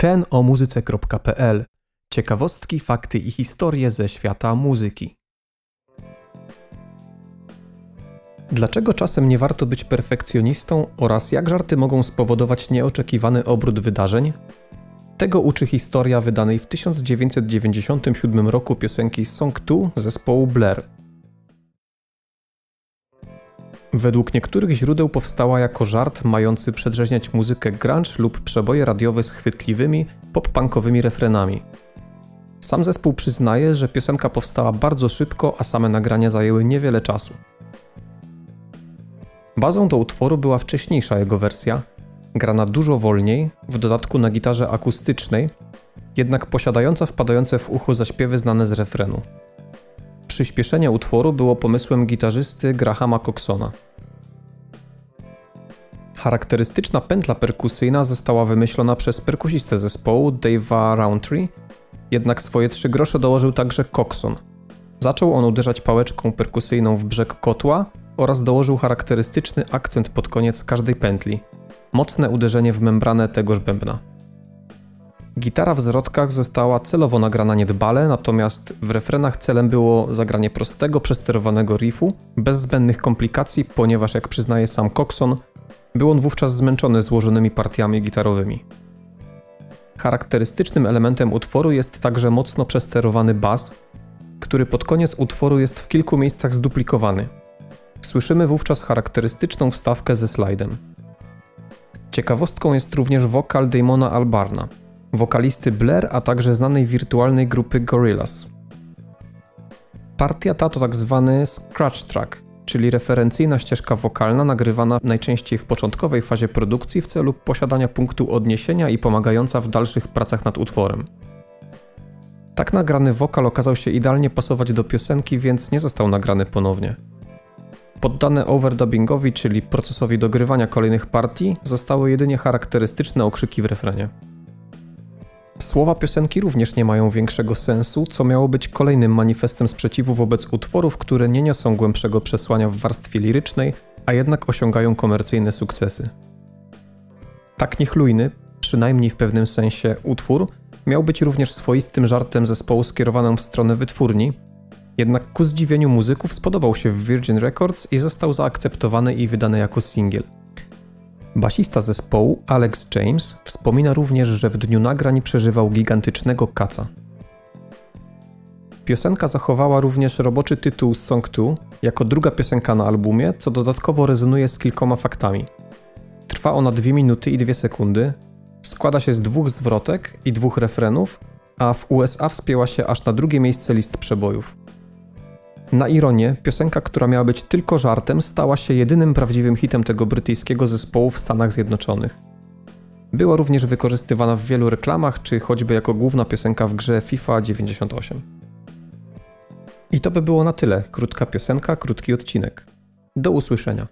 ten o muzyce.pl. Ciekawostki, fakty i historie ze świata muzyki. Dlaczego czasem nie warto być perfekcjonistą oraz jak żarty mogą spowodować nieoczekiwany obrót wydarzeń? Tego uczy historia wydanej w 1997 roku piosenki Song 2 zespołu Blair. Według niektórych źródeł powstała jako żart mający przedrzeźniać muzykę grunge lub przeboje radiowe z chwytliwymi, pop-punkowymi refrenami. Sam zespół przyznaje, że piosenka powstała bardzo szybko, a same nagrania zajęły niewiele czasu. Bazą do utworu była wcześniejsza jego wersja, grana dużo wolniej, w dodatku na gitarze akustycznej, jednak posiadająca wpadające w ucho zaśpiewy znane z refrenu. Przyspieszenie utworu było pomysłem gitarzysty Grahama Coxona. Charakterystyczna pętla perkusyjna została wymyślona przez perkusistę zespołu Dave'a Roundtree, jednak swoje trzy grosze dołożył także Coxon. Zaczął on uderzać pałeczką perkusyjną w brzeg kotła oraz dołożył charakterystyczny akcent pod koniec każdej pętli. Mocne uderzenie w membranę tegoż bębna. Gitara w zwrotkach została celowo nagrana niedbale, natomiast w refrenach celem było zagranie prostego, przesterowanego riffu, bez zbędnych komplikacji, ponieważ jak przyznaje sam Coxon, był on wówczas zmęczony złożonymi partiami gitarowymi. Charakterystycznym elementem utworu jest także mocno przesterowany bas, który pod koniec utworu jest w kilku miejscach zduplikowany. Słyszymy wówczas charakterystyczną wstawkę ze slajdem. Ciekawostką jest również wokal Damona Albarna, wokalisty Blair, a także znanej wirtualnej grupy Gorillaz. Partia ta to tak zwany scratch track, czyli referencyjna ścieżka wokalna nagrywana najczęściej w początkowej fazie produkcji w celu posiadania punktu odniesienia i pomagająca w dalszych pracach nad utworem. Tak nagrany wokal okazał się idealnie pasować do piosenki, więc nie został nagrany ponownie. Poddane overdubbingowi, czyli procesowi dogrywania kolejnych partii, zostały jedynie charakterystyczne okrzyki w refrenie. Słowa piosenki również nie mają większego sensu, co miało być kolejnym manifestem sprzeciwu wobec utworów, które nie niosą głębszego przesłania w warstwie lirycznej, a jednak osiągają komercyjne sukcesy. Tak niechlujny, przynajmniej w pewnym sensie, utwór miał być również swoistym żartem zespołu skierowanym w stronę wytwórni, jednak ku zdziwieniu muzyków spodobał się w Virgin Records i został zaakceptowany i wydany jako singiel. Basista zespołu Alex James wspomina również, że w dniu nagrań przeżywał gigantycznego kaca. Piosenka zachowała również roboczy tytuł Song 2 jako druga piosenka na albumie, co dodatkowo rezonuje z kilkoma faktami. Trwa ona 2 minuty i 2 sekundy, składa się z dwóch zwrotek i dwóch refrenów, a w USA wspięła się aż na drugie miejsce list przebojów. Na ironię, piosenka, która miała być tylko żartem, stała się jedynym prawdziwym hitem tego brytyjskiego zespołu w Stanach Zjednoczonych. Była również wykorzystywana w wielu reklamach, czy choćby jako główna piosenka w grze FIFA 98. I to by było na tyle. Krótka piosenka, krótki odcinek. Do usłyszenia.